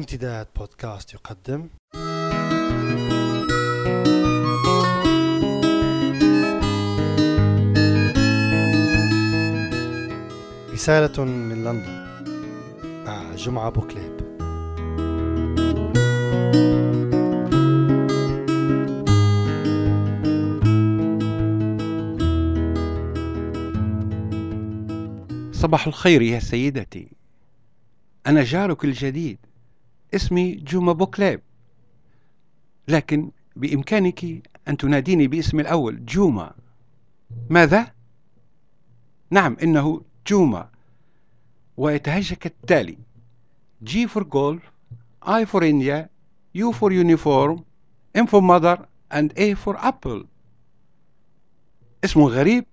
امتداد بودكاست يقدم. رسالة من لندن. مع جمعة بوكليب صباح الخير يا سيدتي. أنا جارك الجديد. اسمي جوما بوكليب. لكن بإمكانك أن تناديني باسمي الأول جوما. ماذا؟ نعم إنه جوما. ويتهجى كالتالي G for golf I for India U for uniform M for mother and A for apple. اسم غريب؟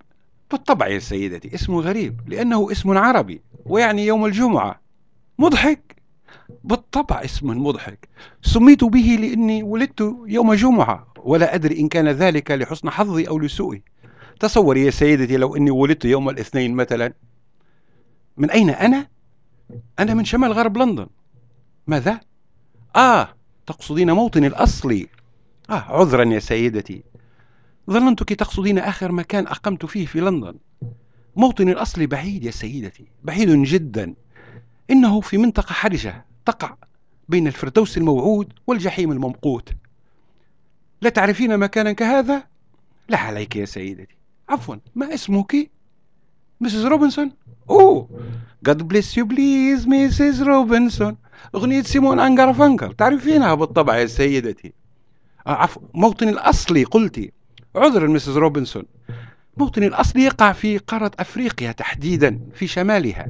بالطبع يا سيدتي اسم غريب لأنه اسم عربي ويعني يوم الجمعة. مضحك! بالطبع اسم مضحك. سميت به لأني ولدت يوم جمعة ولا أدري إن كان ذلك لحسن حظي أو لسوءي تصوري يا سيدتي لو أني ولدت يوم الاثنين مثلا. من أين أنا؟ أنا من شمال غرب لندن. ماذا؟ آه تقصدين موطني الأصلي. آه عذرا يا سيدتي. ظننتك تقصدين آخر مكان أقمت فيه في لندن. موطني الأصلي بعيد يا سيدتي بعيد جدا. إنه في منطقة حرجة تقع بين الفردوس الموعود والجحيم الممقوت. لا تعرفين مكانا كهذا؟ لا عليك يا سيدتي. عفوا ما اسمك؟ مسز روبنسون؟ أوه! God bless you please مسز روبنسون أغنية سيمون أنجر فانكر تعرفينها بالطبع يا سيدتي. آه عفوا موطني الأصلي قلتي. عذرا مسز روبنسون موطني الأصلي يقع في قارة أفريقيا تحديدا في شمالها.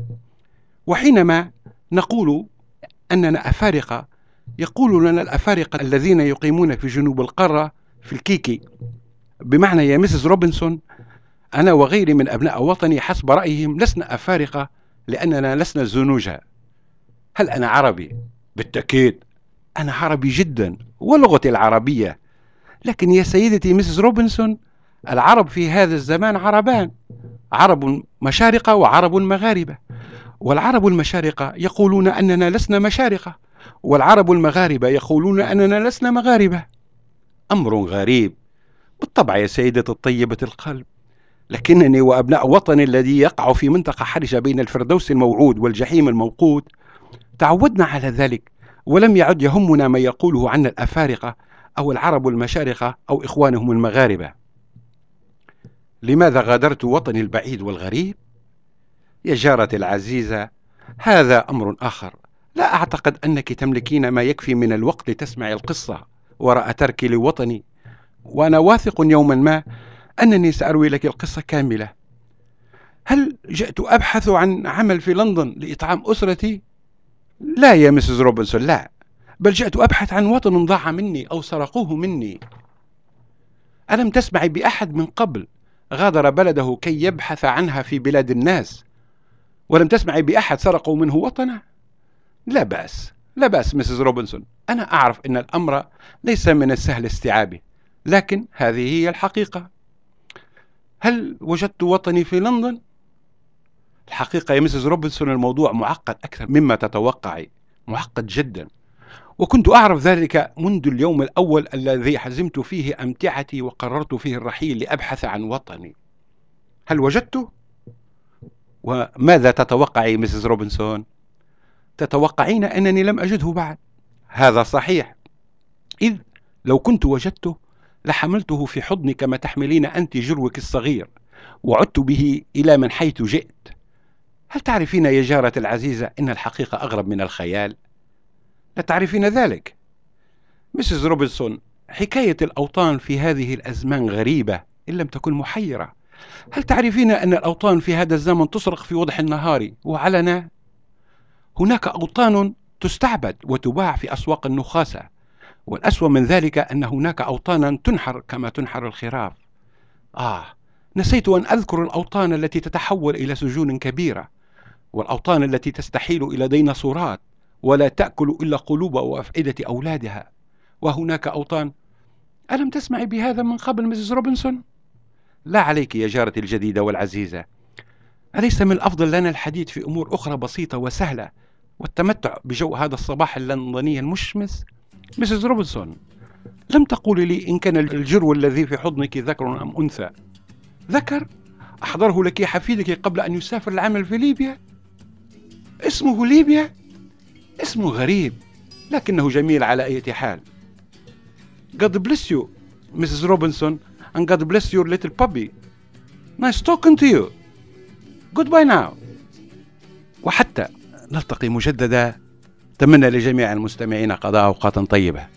وحينما نقول أننا أفارقة يقول لنا الأفارقة الذين يقيمون في جنوب القارة في الكيكي. بمعنى يا مسز روبنسون أنا وغيري من أبناء وطني حسب رأيهم لسنا أفارقة لأننا لسنا زنوجة هل أنا عربي؟ بالتأكيد أنا عربي جدا ولغتي العربية. لكن يا سيدتي مسز روبنسون العرب في هذا الزمان عربان عرب مشارقة وعرب مغاربة. والعرب المشارقة يقولون أننا لسنا مشارقة والعرب المغاربة يقولون أننا لسنا مغاربة. أمر غريب. بالطبع يا سيدة الطيبة القلب لكنني وأبناء وطني الذي يقع في منطقة حرجة بين الفردوس الموعود والجحيم الموقود تعودنا على ذلك ولم يعد يهمنا ما يقوله عنا الأفارقة أو العرب المشارقة أو إخوانهم المغاربة. لماذا غادرت وطني البعيد والغريب؟ يا جارتي العزيزة هذا أمر آخر. لا أعتقد أنك تملكين ما يكفي من الوقت لتسمعي القصة وراء تركي لوطني. وأنا واثق يوما ما أنني سأروي لك القصة كاملة. هل جئت أبحث عن عمل في لندن لإطعام أسرتي؟ لا يا Mrs. Robinson لا. بل جئت أبحث عن وطن ضاع مني أو سرقوه مني. ألم تسمعي بأحد من قبل غادر بلده كي يبحث عنها في بلاد الناس؟ ولم تسمعي بأحد سرقوا منه وطنه لا بأس لا بأس Mrs. Robinson. أنا أعرف أن الأمر ليس من السهل استيعابه لكن هذه هي الحقيقة. هل وجدت وطني في لندن؟ الحقيقة يا مسز روبنسون الموضوع معقد أكثر مما تتوقعي معقد جدا. وكنت أعرف ذلك منذ اليوم الأول الذي حزمت فيه أمتعتي وقررت فيه الرحيل لأبحث عن وطني. هل وجدته؟ وماذا تتوقعي مسز روبنسون؟ تتوقعين أنني لم أجده بعد. هذا صحيح. إذ لو كنت وجدته لحملته في حضني كما تحملين أنت جروك الصغير وعدت به إلى من حيث جئت. هل تعرفين يا جارة العزيزة أن الحقيقة أغرب من الخيال؟ لا تعرفين ذلك. مسز روبنسون حكاية الأوطان في هذه الأزمان غريبة إن لم تكن محيرة. هل تعرفين أن الأوطان في هذا الزمن تسرق في وضح النهار وعلنا؟ هناك أوطان تستعبد وتباع في أسواق النخاسة والأسوأ من ذلك أن هناك أوطانا تنحر كما تنحر الخراف آه نسيت أن أذكر الأوطان التي تتحول إلى سجون كبيرة والأوطان التي تستحيل إلى ديناصورات ولا تأكل إلا قلوب وأفئدة أولادها وهناك أوطان ألم تسمعي بهذا من قبل ميسيس روبنسون؟ لا عليك يا جارتي الجديدة والعزيزة. أليس من الأفضل لنا الحديث في أمور أخرى بسيطة وسهلة والتمتع بجو هذا الصباح اللندني المشمس؟ Mrs. Robinson لم تقولي لي إن كان الجرو الذي في حضنك ذكر أم أنثى؟ ذكر؟ أحضره لك حفيدك قبل أن يسافر العمل في ليبيا؟ اسمه ليبيا؟ اسمه غريب لكنه جميل على أي حال. God bless you Mrs. Robinson. And God bless your little puppy nice talking to you goodbye now وحتى نلتقي مجددا أتمنى لجميع المستمعين قضاء أوقات طيبة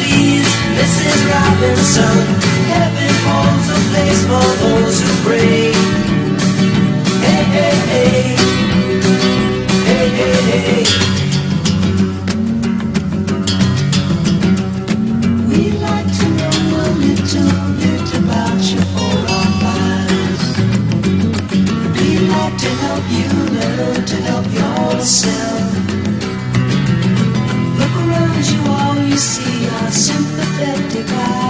please, Mrs. Robinson. Place for those who pray. Hey, hey, hey. Hey, hey, hey. We'd like to know a little bit about you our. We'd like to help you learn to help yourself. Look around you, all you see are sympathetic eyes.